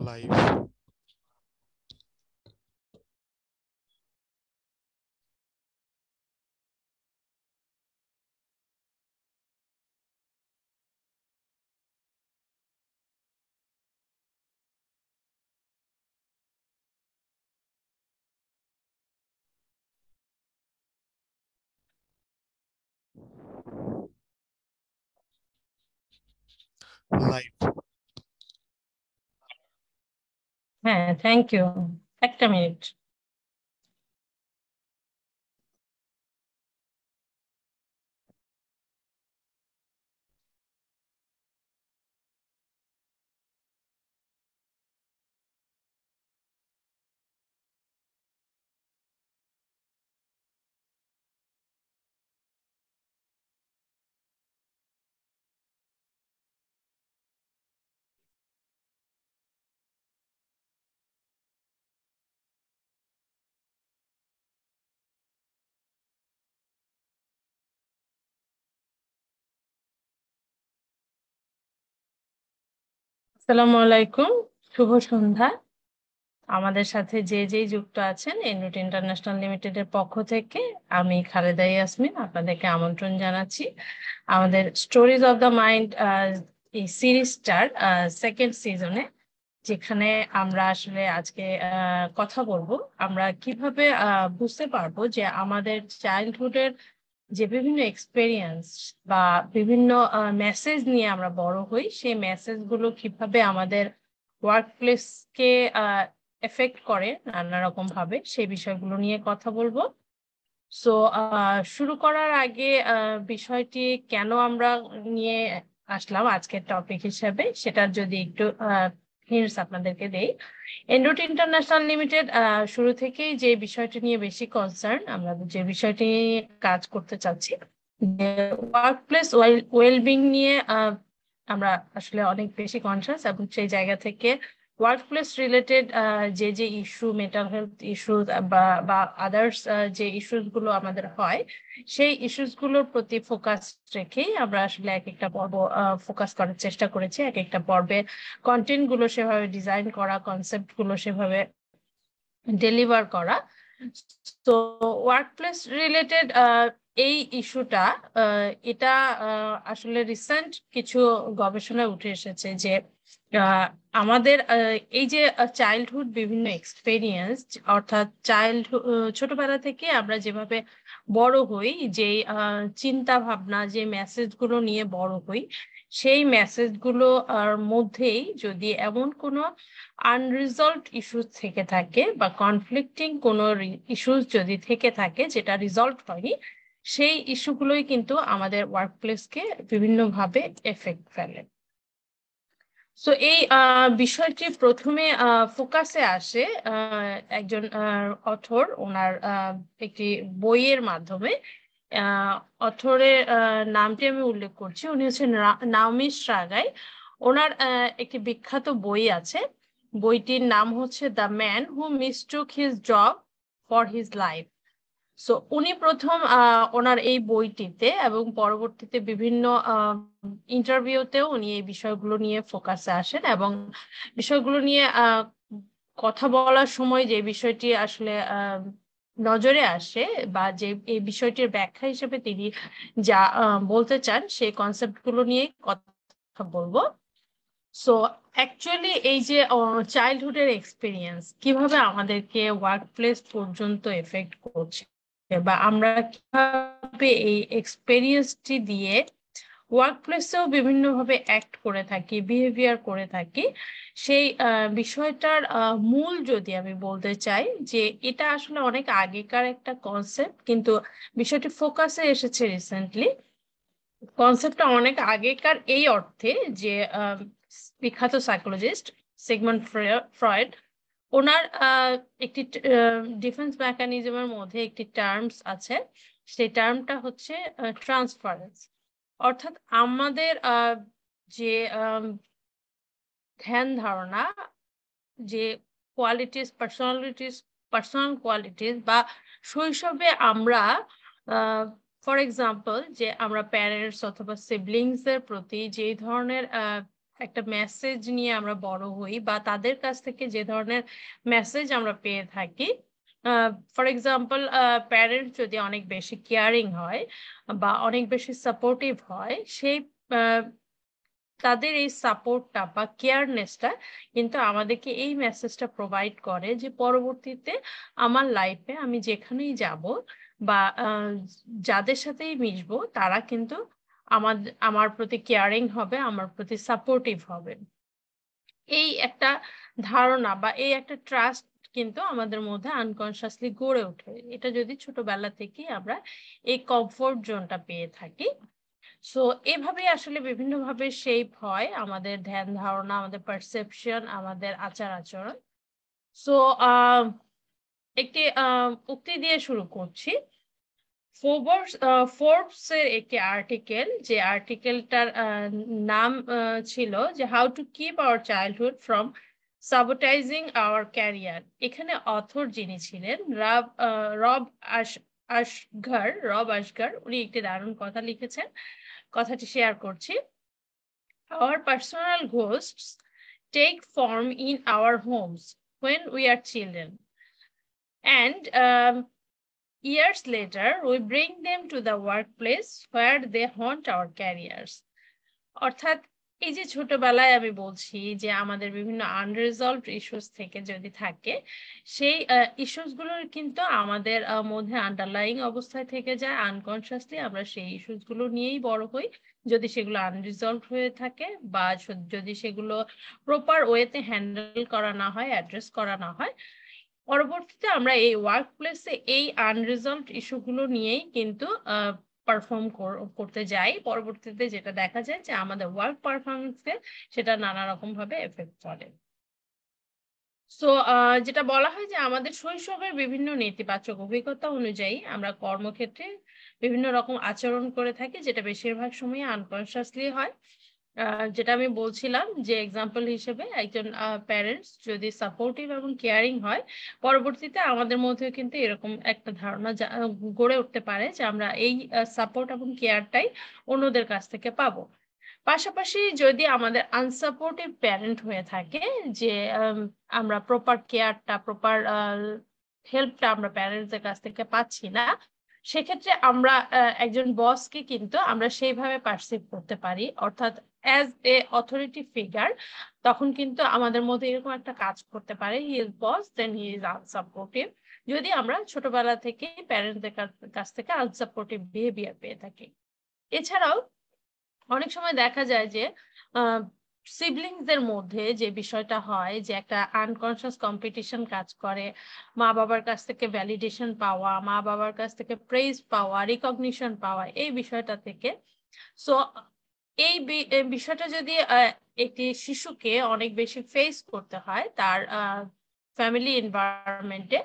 life. Life. হ্যাঁ thank you একটা minute আসসালামু আলাইকুম, শুভ সন্ধ্যা। আমাদের সাথে যে যেই যুক্ত আছেন এনরুট ইন্টারন্যাশনাল লিমিটেডের পক্ষ থেকে আমি খালেদা ইয়াসমিন আপনাদেরকে আমন্ত্রণ জানাচ্ছি। আমাদের স্টোরিজ অফ দ্য মাইন্ড এই সিরিজটার সেকেন্ড সিজনে যেখানে আমরা আসলে আজকে কথা বলব। আমরা কীভাবে বুঝতে পারব যে আমাদের চাইল্ডহুডের যে বিভিন্ন এক্সপেরিয়েন্স বা বিভিন্ন মেসেজ নিয়ে আমরা বড় হই, সেই মেসেজগুলো কীভাবে আমাদের ওয়ার্ক প্লেসকে এফেক্ট করে নানা রকম ভাবে, সেই বিষয়গুলো নিয়ে কথা বলব। সো শুরু করার আগে বিষয়টি কেন আমরা নিয়ে আসলাম আজকের টপিক হিসেবে সেটার যদি একটু হিন্টস আপনাদেরকে দেই। এন্ডোট ইন্টারন্যাশনাল লিমিটেড শুরু থেকেই যে বিষয়টি নিয়ে বেশি কনসার্ন আমরা যে বিষয়টি নিয়ে কাজ করতে চাচ্ছি ওয়ার্ক প্লেস ওয়েলবিং নিয়ে আমরা আসলে অনেক বেশি কনসাস এবং সেই জায়গা থেকে ওয়ার্ক প্লেস রিলেটেড যে যে ইস্যু মেন্টাল হেলথ ইস্যু বা আদার্স যে ইস্যুসগুলো আমাদের হয়, সেই ইস্যুসগুলোর প্রতি ফোকাস রেখেই আমরা আসলে এক একটা পর্ব ফোকাস করার চেষ্টা করেছি। এক একটা পর্বে কন্টেন্টগুলো সেভাবে ডিজাইন করা কনসেপ্টগুলো সেভাবে ডেলিভার করা। তো ওয়ার্ক প্লেস রিলেটেড এই ইস্যুটা এটা আসলে রিসেন্ট কিছু গবেষণায় উঠে এসেছে যে আমাদের এই যে চাইল্ডহুড বিভিন্ন এক্সপেরিয়েন্স অর্থাৎ চাইল্ড ছোটবেলা থেকে আমরা যেভাবে বড় হই যে চিন্তা ভাবনা যে মেসেজগুলো নিয়ে বড় হই, সেই মেসেজগুলো মধ্যেই যদি এমন কোনো আনরিজলভ ইস্যুস থেকে থাকে বা কনফ্লিক্টিং কোনো ইস্যুস যদি থেকে থাকে যেটা রিজলভ হয়নি, সেই ইস্যুগুলোই কিন্তু আমাদের ওয়ার্ক প্লেসকে বিভিন্নভাবে এফেক্ট ফেলে। সো এই বিষয়টি প্রথমে ফোকাসে আসে একজন অথর, ওনার একটি বইয়ের মাধ্যমে। অথরের নামটি আমি উল্লেখ করছি, উনি হচ্ছেন নাওমিস রাগাই। ওনার একটি বিখ্যাত বই আছে। বইটির নাম হচ্ছে the man who mistook his job for his life. So উনি প্রথম ওনার এই বইটিতে এবং পরবর্তীতে বিভিন্ন ইন্টারভিউতেও উনি এই বিষয়গুলো নিয়ে ফোকাসে আসেন এবং বিষয়গুলো নিয়ে কথা বলার সময় যে বিষয়টি আসলে নজরে আসে বা যে, এই বিষয়টির ব্যাখ্যা হিসেবে তিনি যা বলতে চান সেই কনসেপ্টগুলো নিয়ে কথা বলব। সো অ্যাকচুয়ালি এই যে চাইল্ডহুডের এক্সপিরিয়েন্স কীভাবে আমাদেরকে ওয়ার্ক প্লেস পর্যন্ত এফেক্ট করছে বা আমরা কীভাবে এই এক্সপেরিয়েন্সটি দিয়ে ওয়ার্ক প্লেসেও বিভিন্নভাবে অ্যাক্ট করে থাকি বিহেভিয়ার করে থাকি, সেই বিষয়টার মূল যদি আমি বলতে চাই যে এটা আসলে অনেক আগেকার একটা কনসেপ্ট কিন্তু বিষয়টি ফোকাসে এসেছে রিসেন্টলি কনসেপ্টটা অনেক আগেকার এই অর্থে যে বিখ্যাত সাইকোলজিস্ট সিগমন্ড ফ্রয়েড ওনার একটি ডিফেন্স মেকানিজমের মধ্যে একটি টার্মস আছে। সেই টার্মটা হচ্ছে ট্রান্সফারেন্স অর্থাৎ আমাদের যে ধ্যান ধারণা, যে কোয়ালিটিস পার্সোনালিটিস পার্সোনাল কোয়ালিটিস বা শৈশবে আমরা ফর এক্সাম্পল যে আমরা প্যারেন্টস অথবা সিবলিংস এর প্রতি যে ধরনের একটা মেসেজ নিয়ে আমরা বড় হই বা তাদের কাছ থেকে যে ধরনের মেসেজ আমরা পেয়ে থাকি। ফর এক্সাম্পল প্যারেন্ট যদি অনেক বেশি কেয়ারিং হয় বা অনেক বেশি সাপোর্টিভ হয়, সেই তাদের এই সাপোর্টটা বা কেয়ারনেসটা কিন্তু আমাদেরকে এই মেসেজটা প্রোভাইড করে যে পরবর্তীতে আমার লাইফে আমি যেখানেই যাব বা যাদের সাথেই মিশবো তারা কিন্তু আমার আমার প্রতি কেয়ারিং হবে, আমার প্রতি সাপোর্টিভ হবে। এই একটা ধারণা বা এই একটা ট্রাস্ট কিন্তু আমাদের মধ্যে আনকনসিয়াসলি গড়ে ওঠে। এটা যদি ছোটবেলা থেকেই আমরা এই কমফোর্ট জোনটা পেয়ে থাকি। সো এভাবে আসলে বিভিন্নভাবে শেপ হয় আমাদের ধ্যান ধারণা, আমাদের পারসেপশন আমাদের আচার আচরণ। সো একটি উক্তি দিয়ে শুরু করছি। ফোর্বস এর একটি আর্টিকেল যে আর্টিকেলটার নাম ছিল যে how to keep our childhood from sabotaging our career এখানে অথর যিনি ছিলেন রব রব আশ আশঘর রব আশঘর উনি একটি দারুণ কথা লিখেছেন। কথাটি শেয়ার করছি। Our personal ghosts take form in our homes when are children. And um, years later, we bring them to the workplace where they haunt our careers. অর্থাৎ এই যে ছোটবেলায় আমি বলছি যে আমাদের বিভিন্ন আনরিজলভড ইস্যুস থেকে যদি থাকে সেই ইস্যুসগুলোর কিন্তু আমাদের মধ্যে আন্ডারলাইং অবস্থায় থেকে যায় আনকনসিয়াসলি আমরা সেই ইস্যুসগুলো নিয়েই বড় হই যদি সেগুলো আনরিজলভ হয়ে থাকে বা যদি সেগুলো প্রপার ওয়েতে হ্যান্ডেল করা না হয় অ্যাড্রেস করা না হয় পরবর্তীতে আমরা এই ওয়ার্ক প্লেসে এই আনরিজলভ ইস্যুগুলো নিয়েই কিন্তু পারফর্ম করতে যাই। পরবর্তীতে যেটা দেখা যায় যে আমাদের ওয়ার্ক পারফরমেন্সকে সেটা নানা রকম ভাবে এফেক্ট করে। সো যেটা বলা হয় যে আমাদের শৈশবের বিভিন্ন নেতিবাচক অভিজ্ঞতা অনুযায়ী আমরা কর্মক্ষেত্রে বিভিন্ন রকম আচরণ করে থাকি, যেটা বেশিরভাগ সময় আনকনসিয়াসলি হয়। যেটা আমি বলছিলাম যে এক্সাম্পল হিসেবে একজন প্যারেন্টস যদি সাপোর্টিভ এবং কেয়ারিং হয়, পরবর্তীতে আমাদের মধ্যে কিন্তু এরকম একটা ধারণা গড়ে উঠতে পারে যে আমরা এই সাপোর্ট এবং কেয়ারটাই অন্যদের কাছ থেকে পাবো। পাশাপাশি যদি আমাদের আনসাপোর্টিভ প্যারেন্ট হয়ে থাকে যে আমরা প্রপার কেয়ারটা প্রপার হেল্পটা আমরা প্যারেন্টসদের কাছ থেকে পাচ্ছি না, সেক্ষেত্রে আমরা একজন বসকে কিন্তু আমরা সেইভাবে পারসিভ করতে পারি। অর্থাৎ অ্যাজ এ অথরিটি ফিগার তখন কিন্তু আমাদের মধ্যে এরকম একটা কাজ করতে পারে। He is boss then he is আনসাপোর্টিভ যদি আমরা ছোটবেলা থেকে প্যারেন্টদের কাছ থেকে আনসাপোর্টিভ বিহেভিয়ার পেয়ে থাকি। এছাড়াও অনেক সময় দেখা যায় যে সিবলিংসদের মধ্যে যে বিষয়টা হয়, যে একটা আনকনসিয়াস কম্পিটিশন কাজ করে মা বাবার কাছ থেকে ভ্যালিডেশন পাওয়া মা বাবার কাছ থেকে প্রেজ পাওয়া রিকগনিশন পাওয়া, এই বিষয়টা থেকে। সো এই বিষয়টা যদি একটি শিশুকে অনেক বেশি ফেস করতে হয় তার ফ্যামিলি এনভায়রনমেন্টে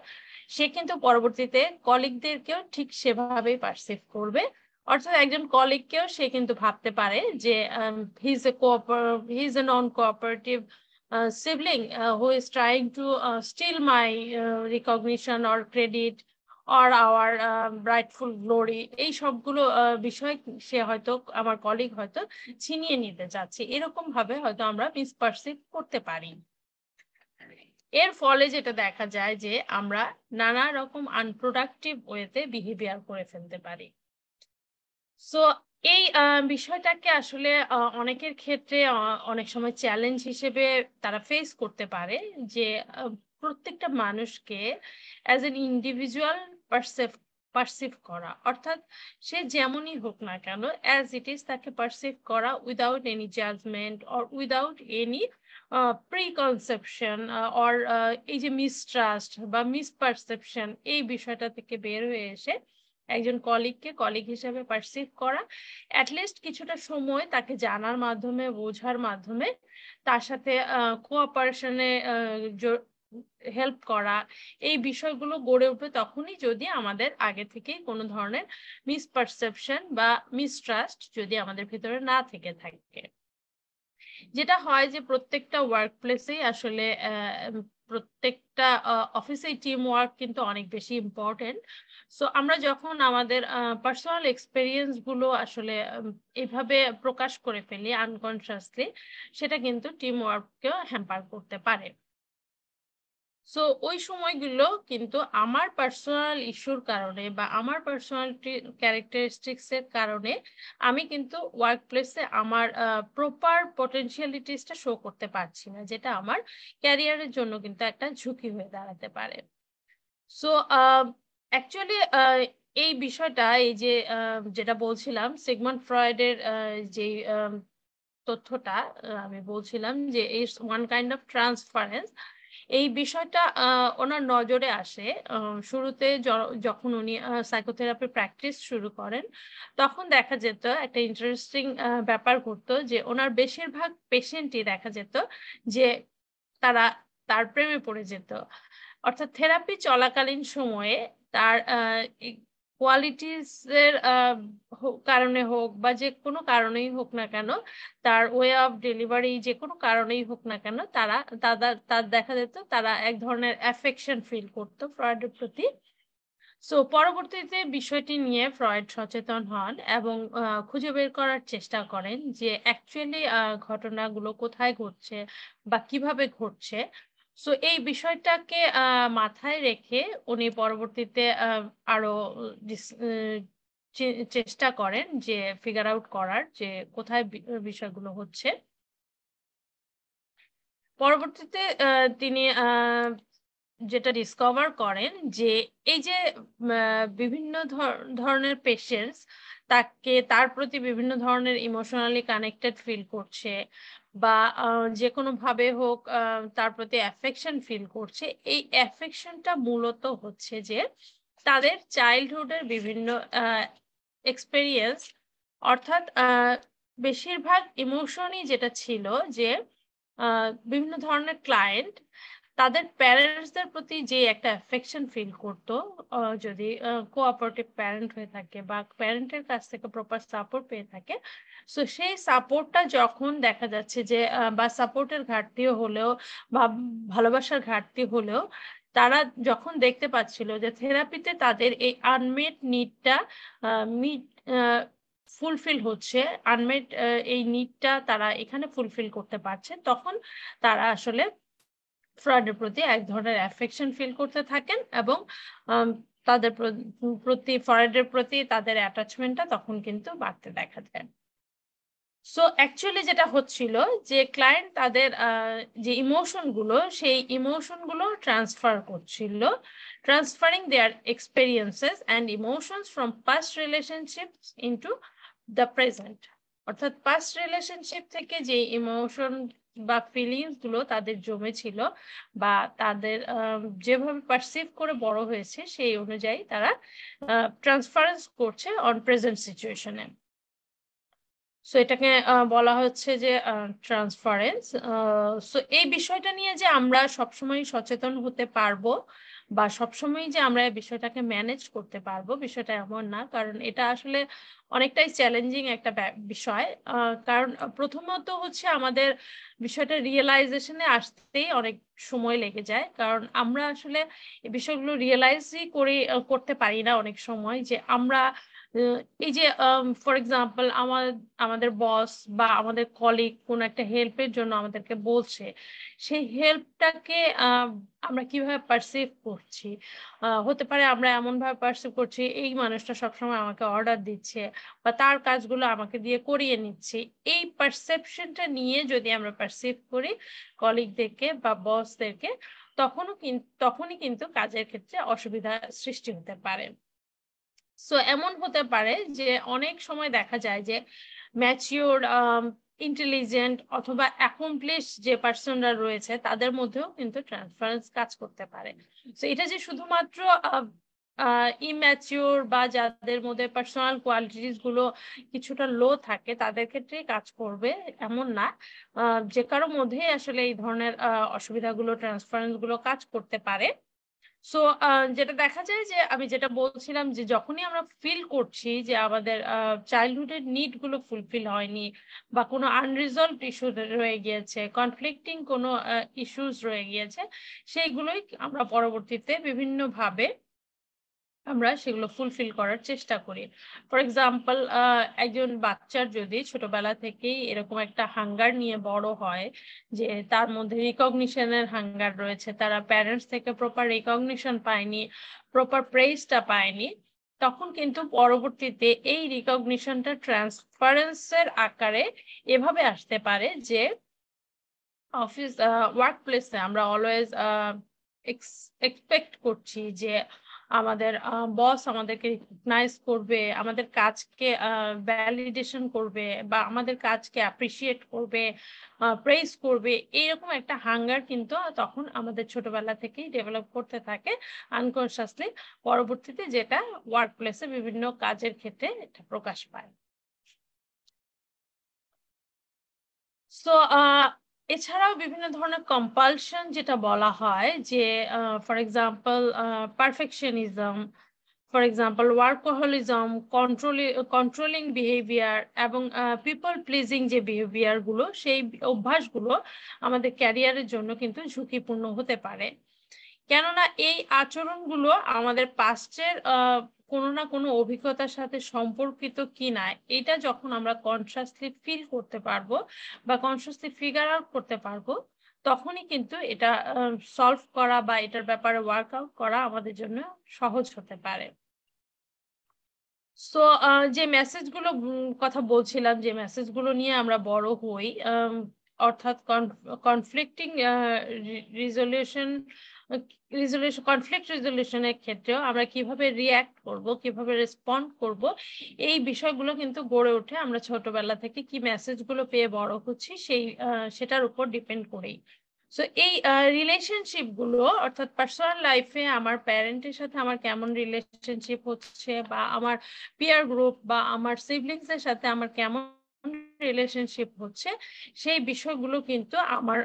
সে কিন্তু পরবর্তীতে কলিগদেরকেও ঠিক সেভাবেই পারসিভ করবে। অর্থাৎ একজন কলিগকেও সে কিন্তু ভাবতে পারে যে his a cooper his a non cooperative sibling uh, who is trying to uh, steal my uh, or our uh, glory এই সবগুলো বিষয় সে হয়তো আমার কলিগ হয়তো ছিনিয়ে নিতে চাচ্ছে। এরকম ভাবে হয়তো আমরা মিসপারসিভ করতে পারি। এর ফলে যেটা দেখা যায় যে আমরা নানা রকম আনপ্রোডাক্টিভ ওয়েতে বিহেভিয়ার করে ফেলতে পারি। সো এই বিষয়টাকে আসলে অনেকের ক্ষেত্রে অনেক সময় চ্যালেঞ্জ হিসেবে তারা ফেস করতে পারে যে প্রত্যেকটা মানুষকে as an individual perceive perceive করা। অর্থাৎ সে যেমনই হোক না কেন অ্যাজ ইট ইজ তাকে পারসিভ করা without any judgement or without any preconception or এই যে মিসট্রাস্ট বা মিসপারসেপশন এই বিষয়টা থেকে বের হয়ে এসে একজন কলিগকে কলিগ হিসেবে পারসিভ করা। অ্যাটলিস্ট কিছুটা সময় তাকে জানার মাধ্যমে, বোঝার মাধ্যমে তার সাথে কোঅপারেশনে হেল্প করা, এই বিষয়গুলো গড়ে উঠবে তখনই যদি আমাদের আগে থেকেই কোনো ধরনের মিসপারসেপশন বা মিসট্রাস্ট যদি আমাদের ভিতরে না থেকে থাকে। যেটা হয় যে প্রত্যেকটা ওয়ার্ক প্লেসেই আসলে প্রত্যেক একটা অফিসে টিম ওয়ার্ক কিন্তু অনেক বেশি ইম্পর্টেন্ট সো আমরা যখন আমাদের পার্সোনাল এক্সপেরিয়েন্সগুলো আসলে এভাবে প্রকাশ করে ফেলি আনকনসিয়াসলি সেটা কিন্তু টিম ওয়ার্ককেও হ্যাম্পার করতে পারে। সো ওই সময়গুলো কিন্তু আমার পার্সোনাল ইস্যুর কারণে বা আমার পার্সোনালিটি ক্যারেক্টারিস্টিক্স এর কারণে আমি কিন্তু ওয়ার্ক প্লেসে আমার প্রপার পটেনশিয়ালিটিসটা শো করতে পারছি না, যেটা আমার ক্যারিয়ারের জন্য কিন্তু একটা ঝুঁকি হয়ে দাঁড়াতে পারে। সো অ্যাকচুয়ালি এই বিষয়টা, এই যে যেটা বলছিলাম সিগমন্ড ফ্রয়েডের যে তথ্যটা আমি বলছিলাম যে এই ওয়ান কাইন্ড অফ ট্রান্সফারেন্স এই বিষয়টা ওনার নজরে আসে। শুরুতে যখন উনি সাইকোথেরাপি প্র্যাকটিস শুরু করেন, তখন দেখা যেত একটা ইন্টারেস্টিং ব্যাপার করতো যে ওনার বেশিরভাগ পেশেন্টই দেখা যেত যে তারা তার প্রেমে পড়ে যেত। অর্থাৎ থেরাপি চলাকালীন সময়ে তার কোয়ালিটিস এর কারণে হোক বা যে কোনো কারণেই হোক না কেন, তার ওয়ে অফ ডেলিভারি যে কোনো কারণেই হোক না কেন, তারা তার দেখা যেত তারা এক ধরনের অ্যাফেকশন ফিল করতো ফ্রয়েডের প্রতি। সো পরবর্তীতে বিষয়টি নিয়ে ফ্রয়েড সচেতন হন এবং খুঁজে বের করার চেষ্টা করেন যে অ্যাকচুয়ালি ঘটনাগুলো কোথায় ঘটছে বা কীভাবে ঘটছে। সো এই বিষয়টাকে মাথায় রেখে উনি পরবর্তীতে আরও চেষ্টা করেন যে ফিগার আউট করার যে কোথায় বিষয়গুলো হচ্ছে। পরবর্তীতে তিনি যেটা ডিসকভার করেন যে এই যে বিভিন্ন ধরনের পেশেন্টস তাকে, তার প্রতি বিভিন্ন ধরনের ইমোশনালি কানেক্টেড ফিল করছে বা যে কোনো ভাবে হোক তার প্রতি অ্যাফেকশন ফিল করছে, এই অ্যাফেকশনটা মূলত হচ্ছে যে, তাদের চাইল্ডহুডের বিভিন্ন এক্সপেরিয়েন্স অর্থাৎ বেশিরভাগ ইমোশনই যেটা ছিল যে বিভিন্ন ধরনের ক্লায়েন্ট তাদের প্যারেন্টসদের প্রতি যে একটা অ্যাফেকশন ফিল করতো যদি কোঅপারেটিভ প্যারেন্ট হয়ে থাকে বা প্যারেন্টের কাছ থেকে প্রপার সাপোর্ট পেয়ে থাকে সো সেই সাপোর্টটা যখন দেখা যাচ্ছে যে বা সাপোর্টের ঘাটতি হলেও বা ভালোবাসার ঘাটতি হলেও, তারা যখন দেখতে পাচ্ছিল যে থেরাপিতে তাদের এই আনমেড নিডটা মিট ফুলফিল হচ্ছে আনমেড এই নিডটা তারা এখানে ফুলফিল করতে পারছে, তখন তারা আসলে ফ্রয়েডের প্রতি এক ধরনের অ্যাফেকশন ফিল করতে থাকেন এবং তাদের প্রতি ফ্রয়েডের প্রতি তাদের অ্যাটাচমেন্টটা তখন কিন্তু বাড়তে দেখা যায়। সো অ্যাকচুয়ালি যেটা হচ্ছিল যে ক্লায়েন্ট তাদের যে ইমোশনগুলো, সেই ইমোশনগুলো ট্রান্সফার করছিল। Transferring their experiences and emotions from past relationship into the present অর্থাৎ পাস্ট রিলেশনশিপ থেকে যে ইমোশন বা ফিলিংসগুলো তাদের জমে ছিল বা তাদের যেভাবে পারসিভ করে বড় হয়েছে সেই অনুযায়ী তারা ট্রান্সফারেন্স করছে অন প্রেজেন্ট সিচুয়েশনে সো এটাকে বলা হচ্ছে যে ট্রান্সফারেন্স সো এই বিষয়টা নিয়ে যে আমরা সবসময় সচেতন হতে পারব বা সবসময় যে আমরা বিষয়টাকে ম্যানেজ করতে পারব বিষয়টা এমন না। কারণ এটা আসলে অনেকটাই চ্যালেঞ্জিং একটা বিষয়। কারণ প্রথমত হচ্ছে আমাদের বিষয়টা রিয়েলাইজেশনে আসতেই অনেক সময় লেগে যায়। কারণ আমরা আসলে বিষয়গুলো রিয়েলাইজই করে করতে পারি না অনেক সময় যে আমরা এই যে ফর এক্সাম্পল আমার, আমাদের বস বা আমাদের কলিগ কোন একটা হেল্পের জন্য আমাদেরকে বলছে, সেই হেল্পটাকে আমরা কীভাবে পারসিভ করছি? হতে পারে আমরা এমন ভাবে পারসিভ করছি, এই মানুষটা সবসময় আমাকে অর্ডার দিচ্ছে বা তার কাজগুলো আমাকে দিয়ে করিয়ে নিচ্ছে। এই পারসেপশনটা নিয়ে যদি আমরা পারসিভ করি কলিগদেরকে বা বসদেরকে তখনও কিন্তু তখনই কিন্তু কাজের ক্ষেত্রে অসুবিধা সৃষ্টি হতে পারে। সো এমন হতে পারে যে অনেক সময় দেখা যায় যে ম্যাচিওর ইন্টেলিজেন্ট অথবা অ্যাকমপ্লিশ যে পার্সনরা রয়েছে, তাদের মধ্যেও কিন্তু ট্রান্সফারেন্স কাজ করতে পারে। তো এটা যে শুধুমাত্র ইম্যাচিওর বা যাদের মধ্যে পার্সোনাল কোয়ালিটিসগুলো কিছুটা লো থাকে, তাদের ক্ষেত্রেই কাজ করবে এমন না। যে কারও মধ্যেই আসলে এই ধরনের অসুবিধাগুলো ট্রান্সফারেন্সগুলো কাজ করতে পারে। সো যেটা দেখা যায় যে আমি যেটা বলছিলাম যে যখনই আমরা ফিল করছি যে আমাদের চাইল্ডহুডের নিডগুলো ফুলফিল হয়নি বা কোনো আনরিজলভ ইস্যু রয়ে গিয়েছে কনফ্লিক্টিং কোনো ইস্যুস রয়ে গিয়েছে, সেইগুলোই আমরা পরবর্তীতে বিভিন্নভাবে আমরা সেগুলো ফুলফিল করার চেষ্টা করি। ফর এক্সাম্পল একজন বাচ্চার যদি ছোটবেলা থেকেই এরকম একটা হাঙ্গার নিয়ে বড় হয়, যে তার মধ্যে রিকগনিশনের হাঙ্গার রয়েছে, তারা প্যারেন্টস থেকে প্রপার রিকগনিশন পায়নি প্রপার প্রেসটা পায়নি, তখন কিন্তু পরবর্তীতে এই রিকগনিশনটা ট্রান্সফারেন্সের আকারে এভাবে আসতে পারে যে অফিস ওয়ার্ক প্লেসে আমরা অলওয়েজ এক্সপেক্ট করছি যে আমাদের বস আমাদেরকে রিকগনাইজ করবে, আমাদের কাজকে ভ্যালিডেশন করবে বা আমাদের কাজকে অ্যাপ্রিসিয়েট করবে প্রেস করবে এইরকম একটা হাঙ্গার কিন্তু তখন আমাদের ছোটবেলা থেকেই ডেভেলপ করতে থাকে আনকনসিয়াসলি পরবর্তীতে যেটা ওয়ার্ক প্লেসে বিভিন্ন কাজের ক্ষেত্রে এটা প্রকাশ পায়। সো এছাড়াও বিভিন্ন ধরনের কম্পালশন যেটা বলা হয় যে for example perfectionism for example workaholism কন্ট্রোলি controlling behaviour এবং পিপল প্লিজিং যে বিহেভিয়ারগুলো সেই অভ্যাসগুলো আমাদের ক্যারিয়ারের জন্য কিন্তু ঝুঁকিপূর্ণ হতে পারে। কেননা এই আচরণগুলো আমাদের পাস্টের কোনো না কোনো অভিজ্ঞতার সাথে সম্পর্কিত কি না এটা যখন আমরা কনসিয়াসলি ফিল করতে পারব বা কনসিয়াসলি ফিগার আউট করতে পারব, তখনই কিন্তু এটা সলভ করা বা এটার ব্যাপারে ওয়ার্কআউট করা আমাদের জন্য সহজ হতে পারে। সো যে মেসেজগুলো কথা বলছিলাম, যে মেসেজগুলো নিয়ে আমরা বড় হই অর্থাৎ কনফ্লিক্টিং রিজলিউশন রিজলিউশন কনফ্লিক্ট রিজলিউশনের ক্ষেত্রেও আমরা কীভাবে রিয়্যাক্ট করব, কীভাবে রেসপন্ড করব, এই বিষয়গুলো কিন্তু গড়ে ওঠে। আমরা ছোটবেলা থেকে কি মেসেজগুলো পেয়ে বড় হচ্ছি সেই সেটার উপর ডিপেন্ড করেই সো এই রিলেশনশিপগুলো, অর্থাৎ পার্সোনাল লাইফে আমার প্যারেন্টের সাথে আমার কেমন রিলেশনশিপ হচ্ছে বা আমার পিয়ার গ্রুপ বা আমার সিবলিংস এর সাথে আমার কেমন রিলেশনশিপ হচ্ছে, সেই বিষয়গুলো কিন্তু আমার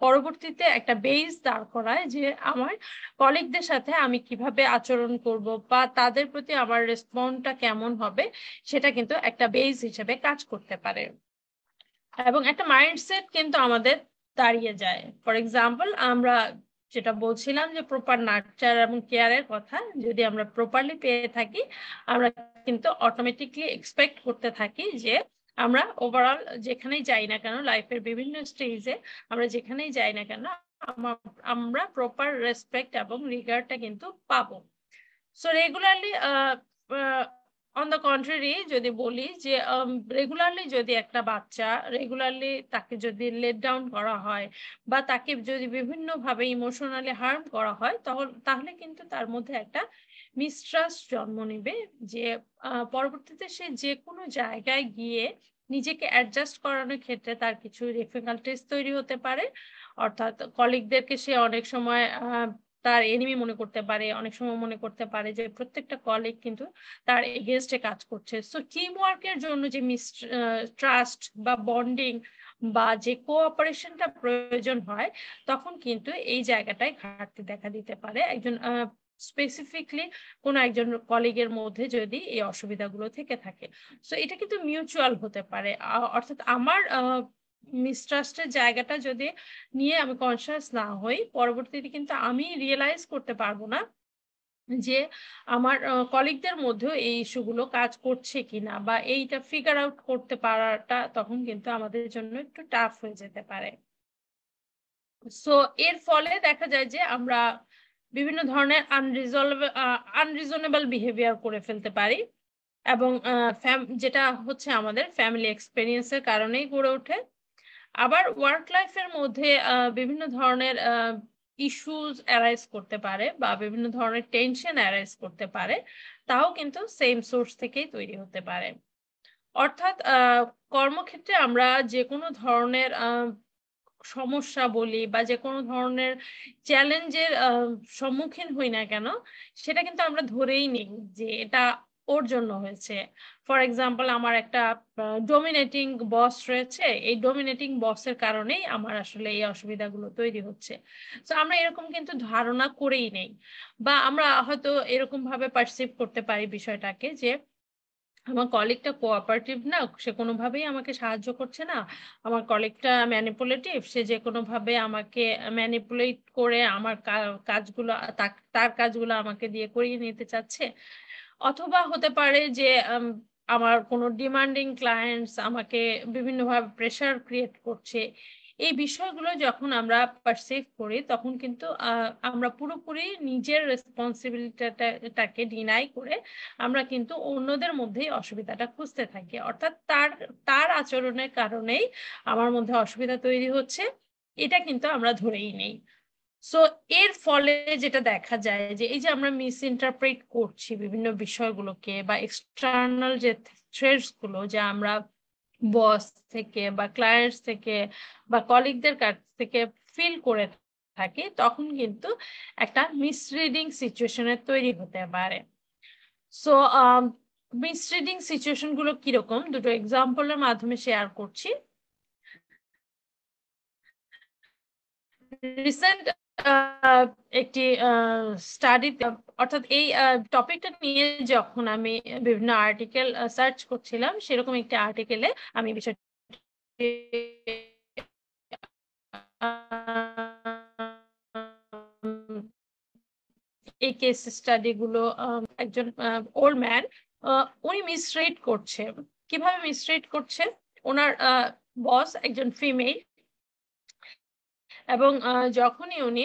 পরবর্তীতে একটা বেস দাঁড় করায় যে আমার কলিগদের সাথে আমি কীভাবে আচরণ করব বা তাদের প্রতি আমার রেসপন্সটা কেমন হবে, সেটা কিন্তু একটা বেস হিসেবে কাজ করতে পারে। এবং একটা মাইন্ডসেট কিন্তু আমাদের দাঁড়িয়ে যায়। ফর এক্সাম্পল আমরা যেটা বলছিলাম যে প্রপার নার্চার এবং কেয়ারের কথা, যদি আমরা প্রপারলি পেয়ে থাকি, আমরা কিন্তু অটোমেটিকলি এক্সপেক্ট করতে থাকি যে আমরা ওভারঅল যেখানেই যাই না কেন লাইফের বিভিন্ন স্টেজে আমরা যেখানেই যাই না কেন আমরা প্রপার রেসপেক্ট এবং রিগার্ডটা কিন্তু পাবো। So regularly on the contrary যদি বলি যে রেগুলারলি যদি একটা বাচ্চা রেগুলারলি তাকে যদি লেট ডাউন করা হয় বা তাকে যদি বিভিন্নভাবে ইমোশনালি হার্ম করা হয় তাহলে কিন্তু তার মধ্যে একটা মিস্ট্রাস্ট জন্ম নেবে যে পরবর্তীতে সে যে কোনো জায়গায় গিয়ে নিজেকে অ্যাডজাস্ট করানোর ক্ষেত্রে তার কিছু ডিফিকাল্টিস তৈরি হতে পারে। অর্থাৎ কলিগদেরকে সে অনেক সময় তার এনিমি মনে করতে পারে, অনেক সময় মনে করতে পারে যে প্রত্যেকটা কলিগ কিন্তু তার এগেনস্টে কাজ করছে। সো টিম ওয়ার্কের জন্য যে মিস ট্রাস্ট বা বন্ডিং বা যে কোঅপারেশনটা প্রয়োজন হয়, তখন কিন্তু এই জায়গাটায় ঘাটতি দেখা দিতে পারে। একজন স্পেসিফিকলি কোনো একজন কলিগের মধ্যে যদি এই অসুবিধাগুলো থেকে থাকে। সো এটা কিন্তু মিউচুয়াল হতে পারে। অর্থাৎ আমার মিস্ট্রাস্টের জায়গাটা যদি নিয়ে আমি কনসিয়াস না হই, পরবর্তীতে কিন্তু আমি রিয়েলাইজ করতে পারব না যে আমার কলিগদের মধ্যেও এই ইস্যুগুলো কাজ করছে কিনা বা এইটা ফিগার আউট করতে পারাটা তখন কিন্তু আমাদের জন্য একটু টাফ হয়ে যেতে পারে। সো এর ফলে দেখা যায় যে আমরা বিভিন্ন ধরনের আনরিজলভ আনরিজনেবল বিহেভিয়ার করে ফেলতে পারি। এবং যেটা হচ্ছে আমাদের ফ্যামিলি এক্সপেরিয়েন্সের কারণেই গড়ে ওঠে। আবার ওয়ার্ক লাইফের মধ্যে বিভিন্ন ধরনের ইস্যুস অ্যারাইজ করতে পারে বা বিভিন্ন ধরনের টেনশন অ্যারাইজ করতে পারে, তাও কিন্তু সেম সোর্স থেকেই তৈরি হতে পারে। অর্থাৎ কর্মক্ষেত্রে আমরা যে কোনো ধরনের সমস্যা বলি বা যে কোনো ধরনের চ্যালেঞ্জের সম্মুখীন হই না কেন, সেটা কিন্তু আমরা ধরেই নিই যে এটা ওর জন্য হয়েছে। ফর এক্সাম্পল আমার একটা ডোমিনেটিং বস রয়েছে, এই ডোমিনেটিং বসের কারণেই আমার আসলে এই অসুবিধাগুলো তৈরি হচ্ছে। তো আমরা এরকম কিন্তু ধারণা করেই নেই। বা আমরা হয়তো এরকম ভাবে পারসিভ করতে পারি বিষয়টাকে যে আমার কলিগটা কোঅপারেটিভ না, সে কোনোভাবেই আমাকে সাহায্য করছে না। আমার কলিগটা ম্যানিপুলেটিভ সে যে কোনোভাবে আমাকে ম্যানিপুলেট করে আমার কাজগুলো তার কাজগুলো আমাকে দিয়ে করিয়ে নিতে চাচ্ছে। অথবা হতে পারে যে আমার কোনো ডিমান্ডিং ক্লায়েন্টস আমাকে বিভিন্নভাবে প্রেশার ক্রিয়েট করছে। এই বিষয়গুলো যখন আমরা পারসেভ করি, তখন কিন্তু আমরা পুরোপুরি নিজের রেসপন্সিবিলিটিটাকে ডিনাই করে আমরা কিন্তু অন্যদের মধ্যেই অসুবিধাটা খুঁজতে থাকি। অর্থাৎ তার তার আচরণের কারণেই আমার মধ্যে অসুবিধা তৈরি হচ্ছে, এটা কিন্তু আমরা ধরেই নেই। সো এর ফলে যেটা দেখা যায় যে, এই যে আমরা মিস ইন্টারপ্রেট করছি বিভিন্ন বিষয়গুলোকে বা এক্সটার্নাল যে থ্রেডসগুলো যে আমরা বস থেকে বা ক্লায়েন্টস থেকে বা কলিগদের কাছ থেকে ফিল করে থাকি, তখন কিন্তু একটা মিসরিডিং সিচুয়েশনের তৈরি হতে পারে। সো মিসরিডিং সিচুয়েশনগুলো কীরকম? দুটো এক্সাম্পলের মাধ্যমে শেয়ার করছি। রিসেন্ট একটি স্টাডি অর্থাৎ এই টপিকটা নিয়ে যখন আমি বিভিন্ন আর্টিকেল সার্চ করছিলাম, সেরকম একটি আর্টিকেলে আমি বিষয়টি এই কেস স্টাডি গুলো একজন ওল্ড ম্যান উনি মিসরেট করছে। কীভাবে মিসরেট করছে? ওনার বস একজন ফিমেল এবং যখনই উনি